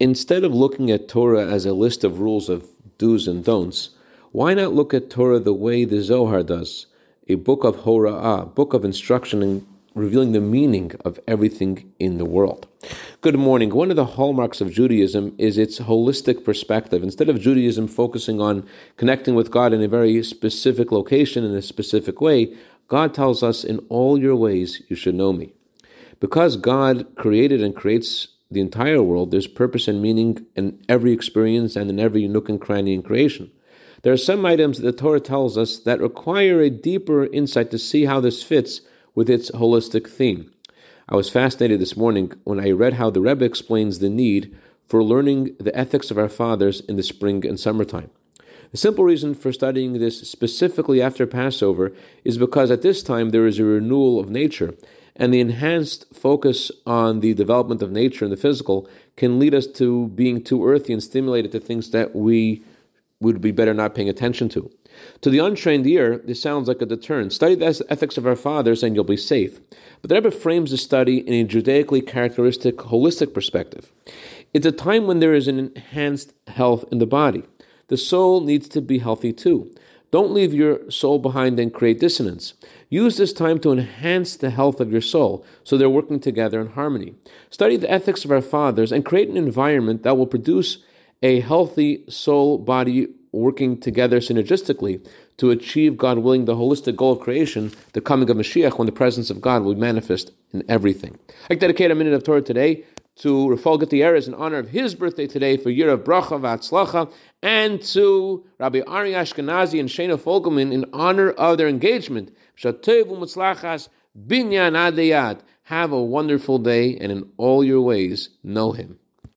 instead of looking at Torah as a list of rules of do's and don'ts, why not look at Torah the way the Zohar does, a book of Hora'ah, book of instruction and revealing the meaning of everything in the world. Good morning. One of the hallmarks of Judaism is its holistic perspective. Instead of Judaism focusing on connecting with God in a very specific location in a specific way, God tells us, In all your ways you should know me. Because God created and creates the entire world, there's purpose and meaning in every experience and in every nook and cranny in creation. There are some items that the Torah tells us that require a deeper insight to see how this fits with its holistic theme. I was fascinated this morning when I read how the Rebbe explains the need for learning the ethics of our fathers in the spring and summertime. The simple reason for studying this specifically after Passover is because at this time there is a renewal of nature, and the enhanced focus on the development of nature and the physical can lead us to being too earthy and stimulated to things that we would be better not paying attention to. To the untrained ear, this sounds like a deterrent. Study the ethics of our fathers and you'll be safe. But the Rebbe frames the study in a Judaically characteristic, holistic perspective. It's a time when there is an enhanced health in the body. The soul needs to be healthy too. Don't leave your soul behind and create dissonance. Use this time to enhance the health of your soul so they're working together in harmony. Study the ethics of our fathers and create an environment that will produce a healthy soul body working together synergistically to achieve, God willing, the holistic goal of creation, the coming of Mashiach, when the presence of God will manifest in everything. I dedicate a minute of Torah today to Rafal Gutierrez in honor of his birthday today for year of Bracha Vatzlacha, and to Rabbi Ari Ashkenazi and Shana Folgelman in honor of their engagement. Binyan. Have a wonderful day, and in all your ways, know Him.